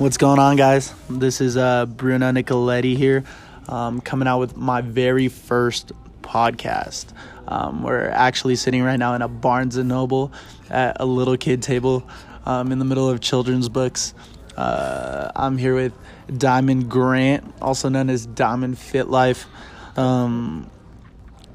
What's going on, guys? This is uh, Bruno Nicoletti here, um, coming out with my very first podcast. Um, we're actually sitting right now in a Barnes and Noble at a little kid table um, in the middle of children's books. Uh, I'm here with Diamond Grant, also known as Diamond Fit Life. Um,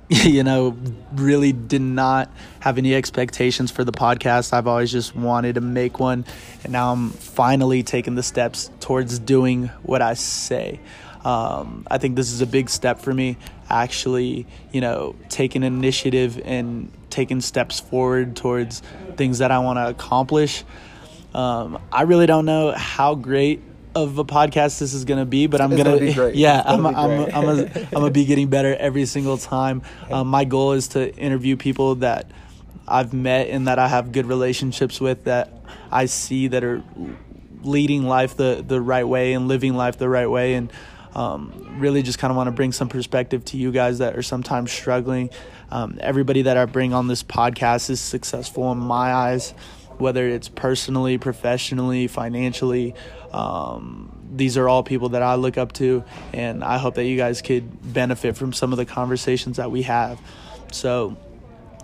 you know, really did not have any expectations for the podcast. I've always just wanted to make one, and now I'm finally taking the steps towards doing what I say. Um, I think this is a big step for me, actually, you know, taking initiative and taking steps forward towards things that I want to accomplish. Um, I really don't know how great of a podcast this is gonna be, but I'm be great. yeah, I'm, gonna I'm, be I'm, great. I'm, a, I'm gonna be getting better every single time. Um, my goal is to interview people that I've met and that I have good relationships with that I see that are leading life the the right way and living life the right way and um, really just kind of want to bring some perspective to you guys that are sometimes struggling. Um, everybody that I bring on this podcast is successful in my eyes, whether it's personally, professionally, financially. Um, these are all people that I look up to, and I hope that you guys could benefit from some of the conversations that we have. So,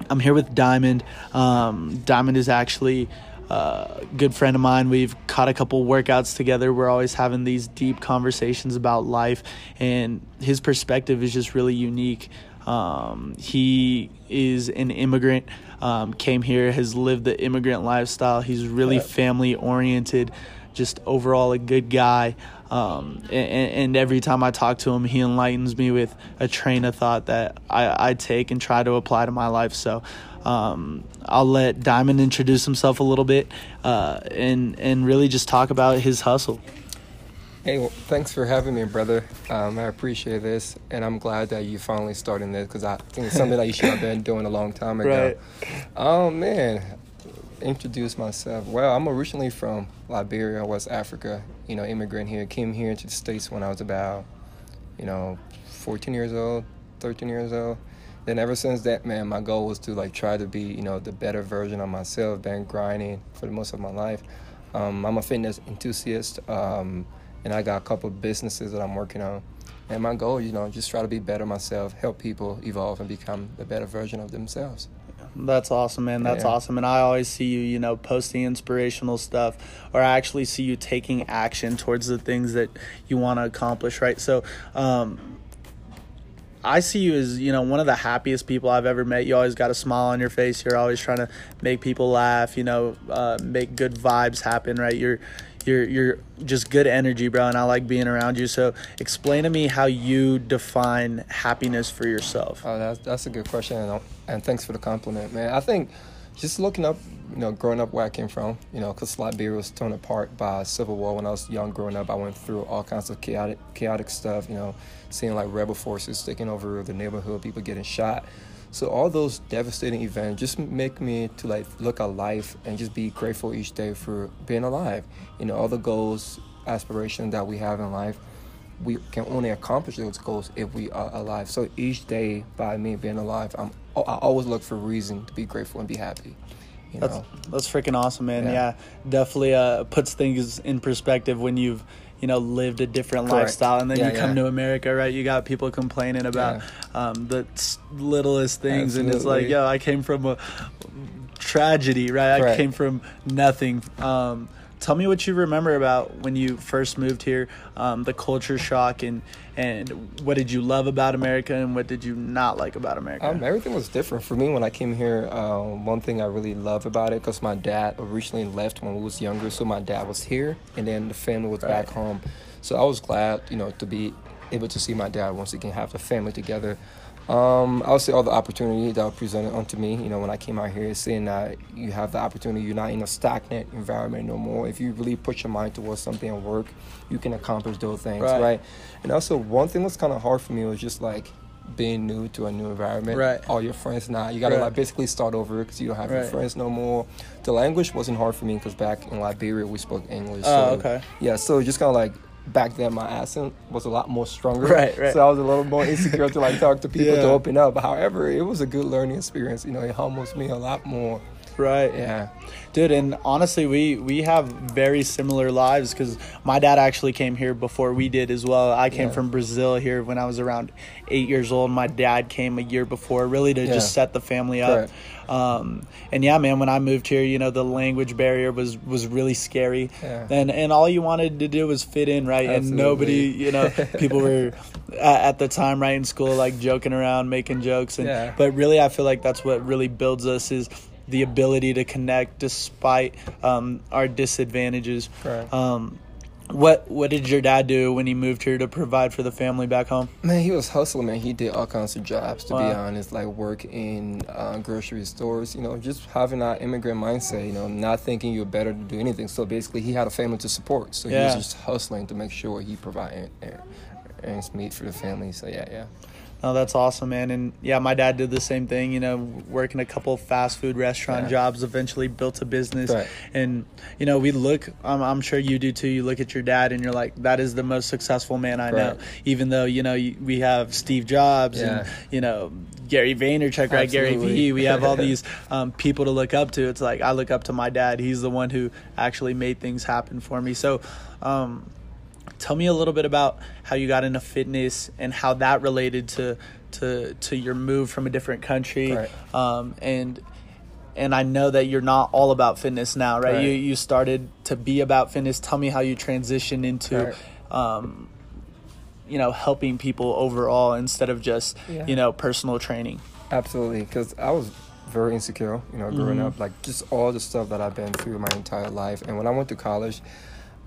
I'm here with Diamond. Um, Diamond is actually a good friend of mine. We've caught a couple workouts together. We're always having these deep conversations about life, and his perspective is just really unique. Um, he is an immigrant, um, came here, has lived the immigrant lifestyle. He's really family oriented, just overall a good guy. Um, and, and every time I talk to him, he enlightens me with a train of thought that I, I take and try to apply to my life. So um, I'll let Diamond introduce himself a little bit uh, and and really just talk about his hustle. Hey, well, thanks for having me, brother. Um, I appreciate this, and I'm glad that you finally starting this because I think it's something that you should have been doing a long time ago. Right. Oh man, introduce myself. Well, I'm originally from Liberia, West Africa. You know, immigrant here. Came here to the states when I was about, you know, 14 years old, 13 years old. Then ever since that, man, my goal was to like try to be, you know, the better version of myself. Been grinding for the most of my life. Um, I'm a fitness enthusiast, um, and I got a couple of businesses that I'm working on. And my goal, you know, just try to be better myself, help people evolve and become the better version of themselves. That's awesome, man. That's Yeah. awesome. And I always see you, you know, posting inspirational stuff, or I actually see you taking action towards the things that you want to accomplish, right? So, um, I see you as, you know, one of the happiest people I've ever met. You always got a smile on your face. You're always trying to make people laugh, you know, uh, make good vibes happen, right? You're, you're, you're just good energy, bro. And I like being around you. So, explain to me how you define happiness for yourself. Oh, that's that's a good question, and, and thanks for the compliment, man. I think just looking up, you know, growing up where I came from, you know, because Liberia was torn apart by civil war when I was young. Growing up, I went through all kinds of chaotic, chaotic stuff. You know, seeing like rebel forces taking over the neighborhood, people getting shot. So all those devastating events just make me to like look at life and just be grateful each day for being alive. You know, all the goals, aspirations that we have in life we can only accomplish those goals if we are alive. So each day, by me being alive, I'm I always look for reason to be grateful and be happy. You That's know, that's freaking awesome, man. Yeah, Yeah. definitely uh, puts things in perspective when you've you know lived a different Correct. lifestyle, and then Yeah, you come yeah. to America, right? You got people complaining about um, the littlest things, and it's like, yo, I came from a tragedy, right? I came from nothing. Um, tell me what you remember about when you first moved here, um, the culture shock, and and what did you love about America, and what did you not like about America? um, everything was different for me when I came here. Um, one thing I really love about it because my dad originally left when we was younger, so my dad was here, and then the family was back home. So I was glad, you know, to be able to see my dad once again, have the family together. Um, I would say all the opportunity that were presented onto me, you know, when I came out here, seeing that you have the opportunity, you're not in a stagnant environment no more. If you really put your mind towards something and work, you can accomplish those things, Right. right? And also, one thing that's kind of hard for me was just like being new to a new environment. Right. All your friends now, you gotta Right. like basically start over because you don't have your friends no more. The language wasn't hard for me because back in Liberia we spoke English. Oh, so, okay. Yeah, so just kind of like back then my accent was a lot more stronger. Right, right. So I was a little more insecure to like talk to people Yeah. to open up. However, it was a good learning experience. You know, it humbles me a lot more Right. Yeah. Dude, and honestly, we we have very similar lives because my dad actually came here before we did as well. I came Yeah. from Brazil here when I was around eight years old. My dad came a year before, really to Yeah. just set the family up. Um, and yeah, man, when I moved here, you know, the language barrier was was really scary, Yeah. and and all you wanted to do was fit in, right? And nobody, you know, people were at, at the time, right in school, like joking around, making jokes, and Yeah. but really, I feel like that's what really builds us is the ability to connect despite um, our disadvantages. Right. Um, what what did your dad do when he moved here to provide for the family back home? Man, he was hustling, man. He did all kinds of jobs, to be honest, like work in uh, grocery stores, you know, just having that immigrant mindset, you know, not thinking you're better to do anything. So basically, he had a family to support. So he was just hustling to make sure he provided earns meat for the family. So yeah, yeah. Oh, that's awesome, man. And yeah, my dad did the same thing, you know, working a couple of fast food restaurant Yeah. jobs, eventually built a business. Right. And, you know, we look, I'm, I'm sure you do too, you look at your dad and you're like, that is the most successful man I know. Even though, you know, we have Steve Jobs and, you know, Gary Vaynerchuk, right? Gary. Vee. We have all these um, people to look up to. It's like, I look up to my dad. He's the one who actually made things happen for me. So, um, tell me a little bit about how you got into fitness and how that related to to to your move from a different country Right. um, and and I know that you're not all about fitness now right, Right. you you started to be about fitness tell me how you transitioned into Right. um, you know helping people overall instead of just Yeah. you know personal training Absolutely, because I was very insecure, you know, growing Mhm. up, like just all the stuff that I've been through my entire life. And when I went to college,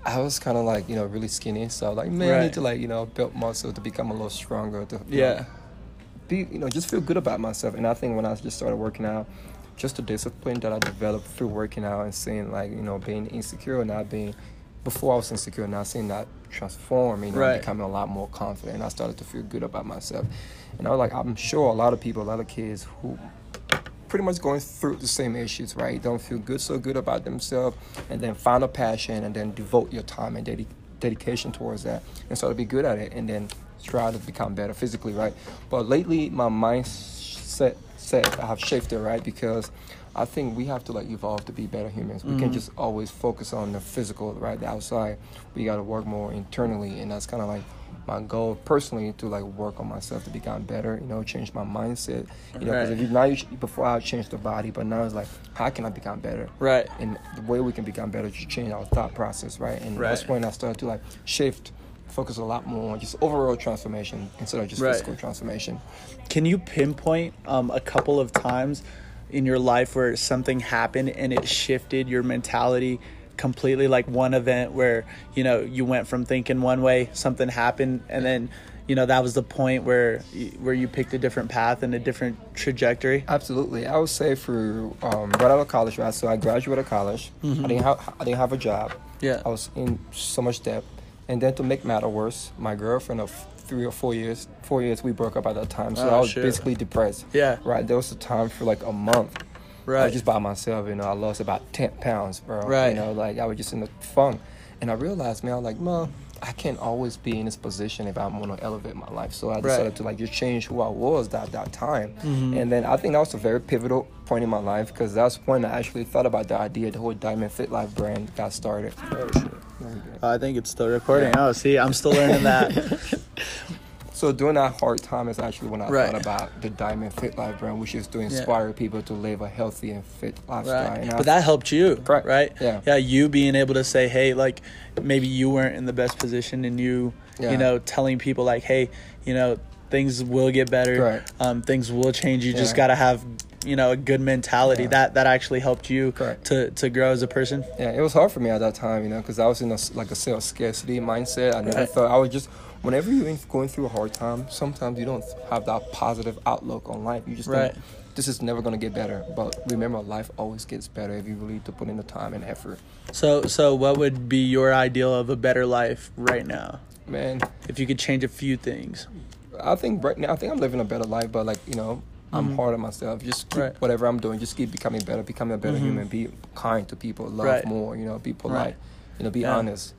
I was kind of like, you know, really skinny. So like, man, I need to like, you know, build muscle to become a little stronger. To Yeah. know, be, you know, just feel good about myself. And I think when I just started working out, just the discipline that I developed through working out and seeing like, you know, being insecure and not being. Before I was insecure, now seeing that transform, you know, Right. becoming a lot more confident. I started to feel good about myself. And I was like, I'm sure a lot of people, a lot of kids who pretty much going through the same issues, right? Don't feel good, so good about themselves, and then find a passion, and then devote your time and dedi- dedication towards that, and start to be good at it, and then try to become better physically, right? But lately, my mindset set I have shifted, right? Because I think we have to like evolve to be better humans. We Mhm. can't just always focus on the physical, right? The outside. We got to work more internally, and that's kind of like my goal personally to like work on myself to become better. You know, change my mindset. You know, because Right. if you now you, before I changed the body, but now it's like how can I become better? right And the way we can become better is to change our thought process, right? And that's when I started to like shift, focus a lot more on just overall transformation instead of just Right. physical transformation. Can you pinpoint um, a couple of times in your life where something happened and it shifted your mentality completely? Like one event where you know you went from thinking one way, something happened, and then you know that was the point where where you picked a different path and a different trajectory. Absolutely, I would say for um, right out of college, right? So I graduated college. I didn't have I didn't have a job. Mm-hmm. Yeah. I was in so much debt, and then to make matter worse, my girlfriend of three or four years, four years, we broke up at that time. So Oh, I was shit. basically depressed. Yeah. Right. There was a time for like a month. Right. I was just by myself, you know. I lost about ten pounds, bro. Right. You know, like I was just in the funk, and I realized, man, I was like, Mom, I can't always be in this position if I'm want to elevate my life. So I decided Right. to like just change who I was at that time. Mhm. And then I think that was a very pivotal point in my life because that's when I actually thought about the idea the whole Diamond Fit Life brand got started. Oh shit. I think it's still recording. Oh, see, I'm still learning that. So during that hard time is actually when I Right. thought about the Diamond Fit Life brand, which is to Yeah. inspire people to live a healthy and fit lifestyle. Right. And I- But that helped you, Correct. right? Yeah. Yeah, you being able to say, hey, like maybe you weren't in the best position and you, Yeah. you know, telling people like, hey, you know, things will get better. Right. Um, things will change. You just got to have, you know, a good mentality. Yeah. That that actually helped you Correct. to to grow as a person. Yeah, it was hard for me at that time, you know, because I was in a like a sales scarcity mindset. I never Right. thought I would just. Whenever you're going through a hard time, sometimes you don't have that positive outlook on life. You just Right. think this is never gonna get better. But remember, life always gets better if you really to put in the time and effort. So so what would be your ideal of a better life right now? Man, If you could change a few things. I think right now, I think I'm living a better life, but like you know, I'm Mhm. hard on myself. Just keep Right. whatever I'm doing, just keep becoming better, becoming a better Mhm. human, be kind to people, love Right. more, you know, be polite, Right. you know, be Yeah. honest.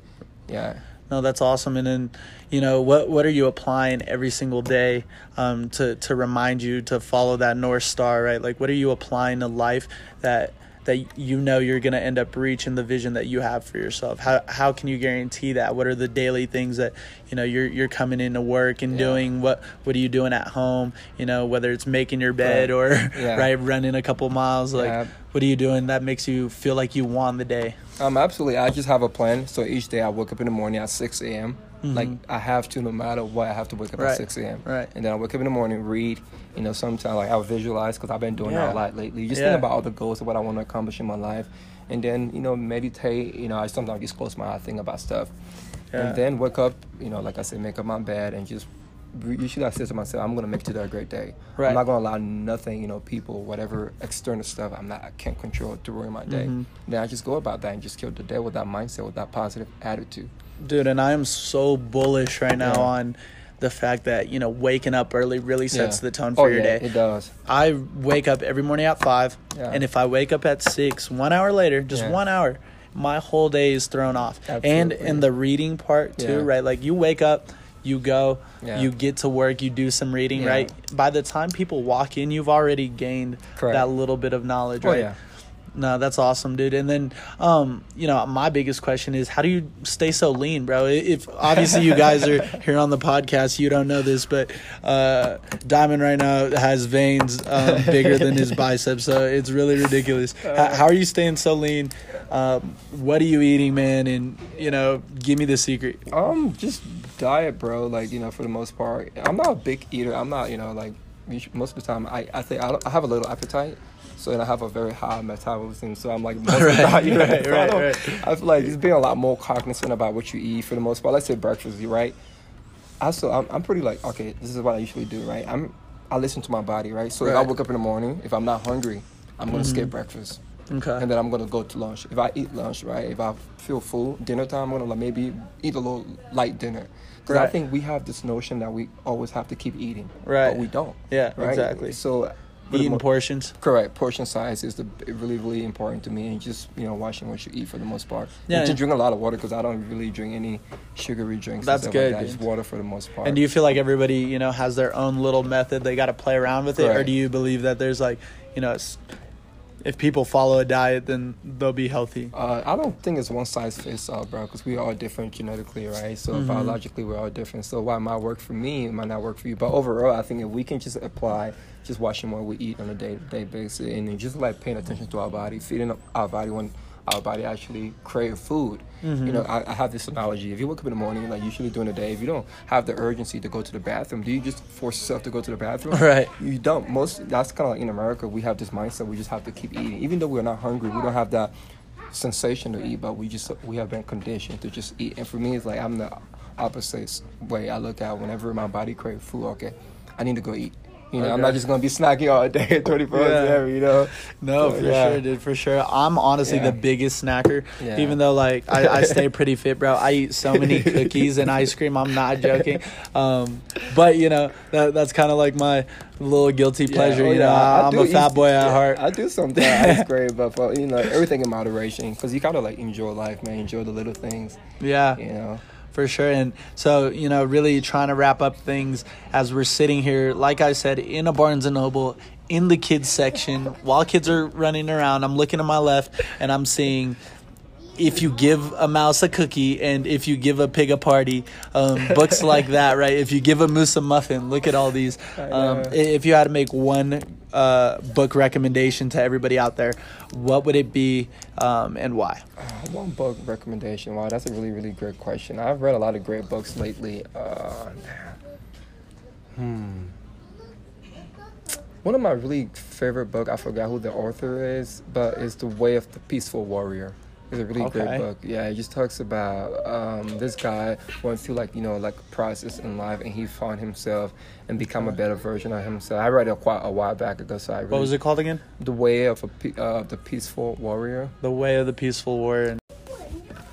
Yeah. No, that's awesome. And then, you know, what what are you applying every single day um, to to remind you to follow that north star, right? Like, what are you applying to life that that you know you're going to end up reaching the vision that you have for yourself? How how can you guarantee that? What are the daily things that you know you're you're coming into work and yeah. doing? What what are you doing at home? You know, whether it's making your bed right. or yeah. right running a couple miles, like yeah. What are you doing that makes you feel like you won the day? Um, absolutely. I just have a plan. So each day I wake up in the morning at six a.m. Mm-hmm. Like I have to, no matter what, I have to wake up right. at six a.m. Right. And then I wake up in the morning, read. You know, sometimes like I'll visualize because I've been doing yeah. that a lot lately. Just yeah. think about all the goals of what I want to accomplish in my life, and then you know meditate. You know, I sometimes just close my eyes, think about stuff, yeah. and then wake up. You know, like I said, make up my bed and just usually I say to myself, I'm gonna make today a great day. Right. I'm not gonna allow nothing, you know, people, whatever external stuff I'm not I can't control to ruin my day. Mm-hmm. Then I just go about that and just kill the day with that mindset, with that positive attitude. Dude, and I am so bullish right now yeah. on the fact that you know waking up early really sets yeah. the tone for oh, your yeah, day. It does. I wake up every morning at five, yeah. and if I wake up at six, one hour later, just one hour, my whole day is thrown off. Absolutely. And in the reading part too, right? Like you wake up you go, yeah. you get to work, you do some reading, yeah. right? By the time people walk in, you've already gained Correct. that little bit of knowledge, oh, right? Yeah. No, that's awesome, dude. And then, um, you know, my biggest question is, how do you stay so lean, bro? If obviously you guys are here on the podcast, you don't know this, but uh, Diamond right now has veins um, bigger than his biceps, so it's really ridiculous. How, how are you staying so lean? Um, what are you eating, man? And you know, give me the secret. Um, just diet, bro. Like you know, for the most part, I'm not a big eater. I'm not, you know, like most of the time, I I think I, I have a little appetite. So and I have a very high metabolism. So I'm like most right, time, you know, right, right, I, right. I feel like just being a lot more cognizant about what you eat for the most part. Let's say breakfast, you right? Also, I'm I'm pretty like okay, this is what I usually do, right? I'm I listen to my body, right? So right. if I wake up in the morning, if I'm not hungry, I'm gonna mm-hmm. skip breakfast. Okay. And then I'm gonna go to lunch. If I eat lunch, right? If I feel full, dinner time, I'm gonna like maybe eat a little light dinner. Because right. I think we have this notion that we always have to keep eating, right? But we don't. Yeah, right? exactly. So eating mo- portions. Correct. Portion size is the really really important to me, and just you know watching what you eat for the most part. Yeah. And to drink a lot of water because I don't really drink any sugary drinks. That's good. Like that. Just water for the most part. And do you feel like everybody you know has their own little method they got to play around with it, or do you believe that there's like you know if people follow a diet, then they'll be healthy? Uh, I don't think it's one size fits all, bro, because we are different genetically, right? So mm-hmm. biologically, we're all different. So what might work for me it might not work for you. But overall, I think if we can just apply just watching what we eat on a day-to-day basis and just like paying attention to our body, feeding our body when our body actually crave food. Mm-hmm. You know, I, I, have this analogy. If you wake up in the morning, like usually during the day, if you don't have the urgency to go to the bathroom, do you just force yourself to go to the bathroom? Right. You don't. Most that's kind of like in America, we have this mindset we just have to keep eating, even though we're not hungry. We don't have that sensation to eat, but we just we have been conditioned to just eat. And for me, it's like I'm the opposite way I look at whenever my body craves food. Okay, I need to go eat. You know, okay. I'm not just gonna be snacking all day, 24 hours yeah. you know. No, so, for yeah. sure, dude, for sure. I'm honestly yeah. the biggest snacker. yeah. Even though like I, I, stay pretty fit, bro. I eat so many cookies and ice cream. I'm not joking. Um, but you know that that's kind of like my little guilty pleasure. Oh, you know, I, am a fat boy at heart. I do something ice cream, but for, you know everything in moderation because you gotta like enjoy life, man. Enjoy the little things. Yeah. You know for sure. And so, you know, really trying to wrap up things as we're sitting here, like I said, in a Barnes and Noble in the kids section while kids are running around. I'm looking to my left and I'm seeing if you give a mouse a cookie and if you give a pig a party, um, books like that, right? If you give a moose a muffin, look at all these. Um, if you had to make one uh, book recommendation to everybody out there, what would it be um, and why? Uh, one book recommendation. Wow, that's a really, really great question. I've read a lot of great books lately. Uh, hmm. One of my really favorite book, I forgot who the author is, but it's The Way of the Peaceful Warrior. It's a really okay. great book. Yeah, it just talks about um, this guy went through like you know like process in life, and he found himself and become a better version of himself. I read it quite a while back ago, so I really, what was it called again? The Way of a uh, the Peaceful Warrior. The Way of the Peaceful Warrior.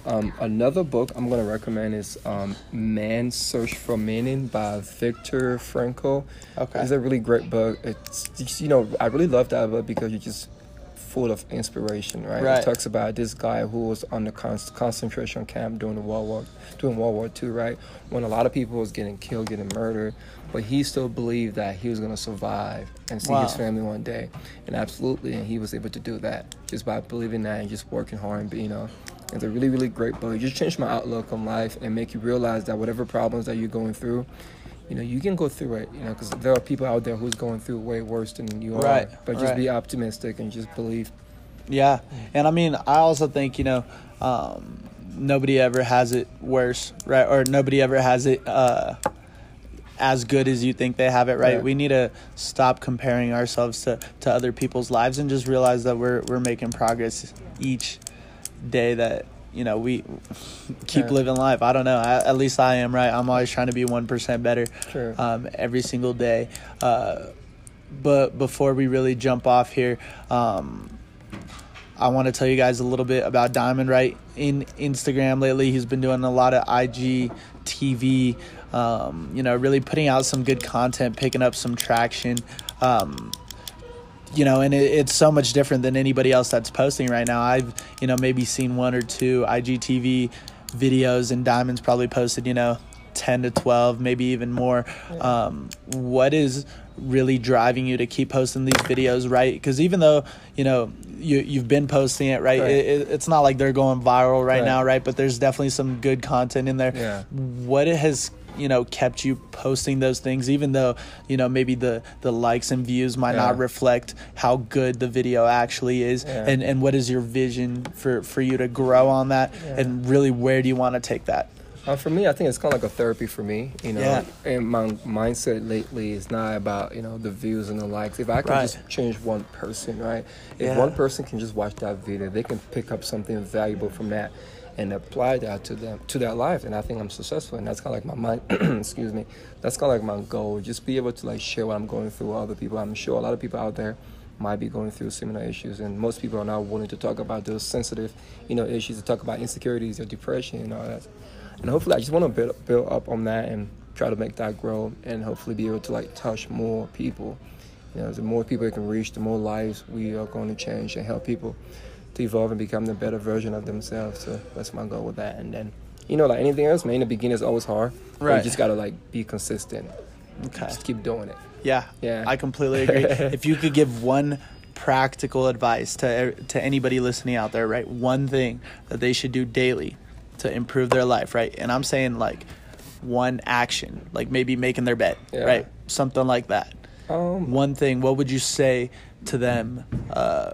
Um, another book I'm gonna recommend is um, Man's Search for Meaning by Viktor Frankl. Okay, it's a really great book. It's just, you know I really love that book because you just full of inspiration, right? Right. It talks about this guy who was on the con- concentration camp during the World War, during World War II, right? When a lot of people was getting killed, getting murdered, but he still believed that he was going to survive and see his family one day, and absolutely, and he was able to do that just by believing that and just working hard and being, you know. It's a really, really great book. It just changed my outlook on life and make you realize that whatever problems that you're going through, you know, you can go through it. You know, because there are people out there who's going through way worse than you are. Right, are. But just right. be optimistic and just believe. Yeah, and I mean, I also think you know, um, nobody ever has it worse, right? Or nobody ever has it uh, as good as you think they have it, right? Right. We need to stop comparing ourselves to, to other people's lives and just realize that we're we're making progress each day that you know we keep living life. I don't know. I, at least I am, right? I'm always trying to be one percent better Sure. um, every single day. Uh, but before we really jump off here, um, I want to tell you guys a little bit about Diamond. Right in Instagram lately, he's been doing a lot of IG TV. Um, you know, really putting out some good content, picking up some traction. Um, you know, and it, it's so much different than anybody else that's posting right now. I've, you know, maybe seen one or two IGTV videos, and Diamond's probably posted, you know, 10 to 12, maybe even more. Um, what is really driving you to keep posting these videos, right? Because even though, you know, you, you've been posting it, right? Right. It, it, it's not like they're going viral right, Right. now, right? But there's definitely some good content in there. Yeah. What it has you know kept you posting those things even though you know maybe the the likes and views might not reflect how good the video actually is Yeah. and and what is your vision for for you to grow on that Yeah. and really where do you want to take that Uh, for me, I think it's kind of like a therapy for me, you know. Yeah. And my mindset lately is not about you know the views and the likes. If I can Right. just change one person, right? If Yeah. one person can just watch that video, they can pick up something valuable from that and apply that to them to their life. And I think I'm successful. And that's kind of like my mind. excuse me. That's kind of like my goal. Just be able to like share what I'm going through with other people. I'm sure a lot of people out there might be going through similar issues and most people are not willing to talk about those sensitive you know issues to talk about insecurities or depression and all that and hopefully i just want to build, build up on that and try to make that grow and hopefully be able to like touch more people you know the more people it can reach the more lives we are going to change and help people to evolve and become the better version of themselves. So that's my goal with that. And then you know like anything else man in the beginning is always hard. Right. you just gotta like be consistent. Okay. Just keep doing it. Yeah. Yeah. i completely agree. If you could give one practical advice to to anybody listening out there right one thing that they should do daily to improve their life right? And i'm saying like one action like maybe making their bed Yeah. right? Something like that. Um one thing what would you say to them uh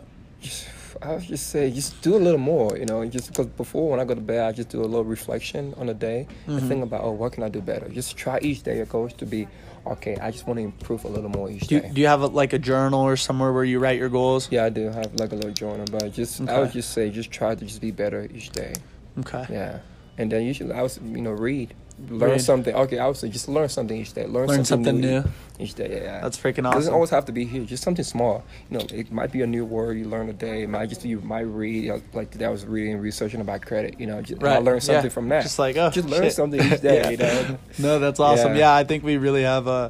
I would just say just do a little more, you know, just because before when I go to bed, I just do a little reflection on the day Mm-hmm. and think about, oh, what can I do better? Just try each day. Your goal is to be, okay, I just want to improve a little more each do day. do you have a, like a journal or somewhere where you write your goals yeah, I do have like a little journal, but just I Okay. would just say, just try to just be better each day. okay Yeah, and then should, I was, you know, read, learn something. Okay, I would say just learn something each day. Learn, Learn something, something new, new. each day. Yeah, that's freaking It doesn't always have to be huge. Just something small. You know, it might be a new word you learn a day. It might just be you might read. you know, Like today, I was reading and researching about credit. You know, just, I learned something yeah. from that. Just like, oh, just learn shit. something each day. Yeah. You know. No, that's awesome. Yeah, Yeah. I think we really have uh,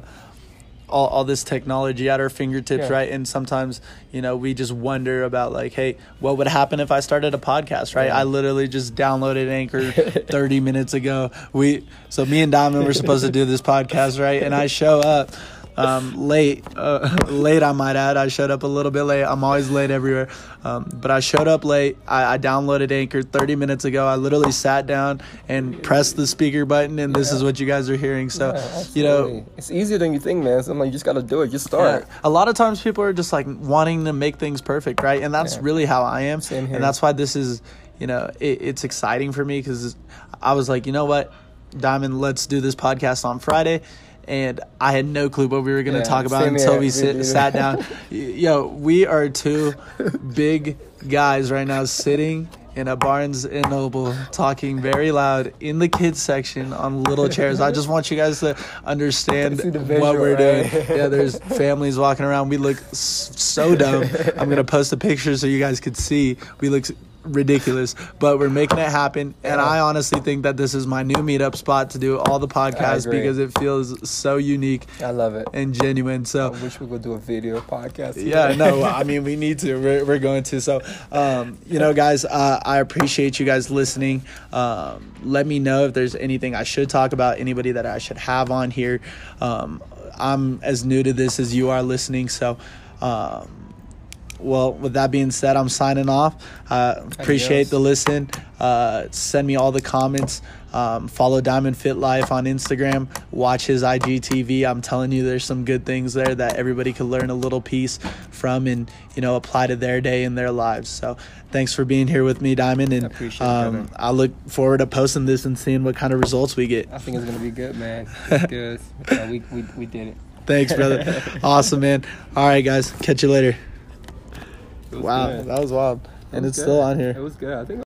all, all this technology at our fingertips, Yeah. right? And sometimes, you know, we just wonder about like, hey, what would happen if I started a podcast, right? Yeah. I literally just downloaded Anchor 30 minutes ago. We so me and Diamond were supposed to do this podcast, right? And I show up um, late, uh, late I might add. I showed up a little bit late. I'm always late everywhere, um, but I showed up late. I, I downloaded Anchor 30 minutes ago. I literally sat down and pressed the speaker button, and this is what you guys are hearing. So, Yeah, you know, it's easier than you think, man. I'm like, you just gotta do it. Just start. yeah. A lot of times people are just like wanting to make things perfect, right? And that's Yeah. really how I am. Same here. And that's why this is, you know, it, it's exciting for me because I was like, you know what, Diamond, let's do this podcast on Friday. And I had no clue what we were going to Yeah, talk about until here. we sit, sat down. Yo, we are two big guys right now sitting in a Barnes and Noble talking very loud in the kids section on little chairs. I just want you guys to understand the what we're right? doing. Yeah, there's families walking around. We look so dumb. I'm gonna post a picture so you guys could see. We look ridiculous, but we're making it happen. And Yeah. I honestly think that this is my new meetup spot to do all the podcasts because it feels so unique I love it. and genuine. So I wish we could do a video podcast. Yeah, together. no, I mean, we need to. We're, we're going to. So, um, you know, guys, uh, I appreciate you guys listening. Um, let me know if there's anything I should talk about, anybody that I should have on here. Um, I'm as new to this as you are listening. So, um, well, with that being said, I'm signing off. Uh, appreciate Adios. the listen. Uh, send me all the comments. Um, follow Diamond Fit Life on Instagram. Watch his IGTV. I'm telling you, there's some good things there that everybody could learn a little piece from and you know apply to their day and their lives. So thanks for being here with me, Diamond, and appreciate it, um. I look forward to posting this and seeing what kind of results we get. I think it's gonna be good, man. It's good. Uh, we, we we did it. Thanks, brother. awesome, man. All right, guys, catch you later. Wow, good. that was wild, and it's good. still on here. It was good. I think.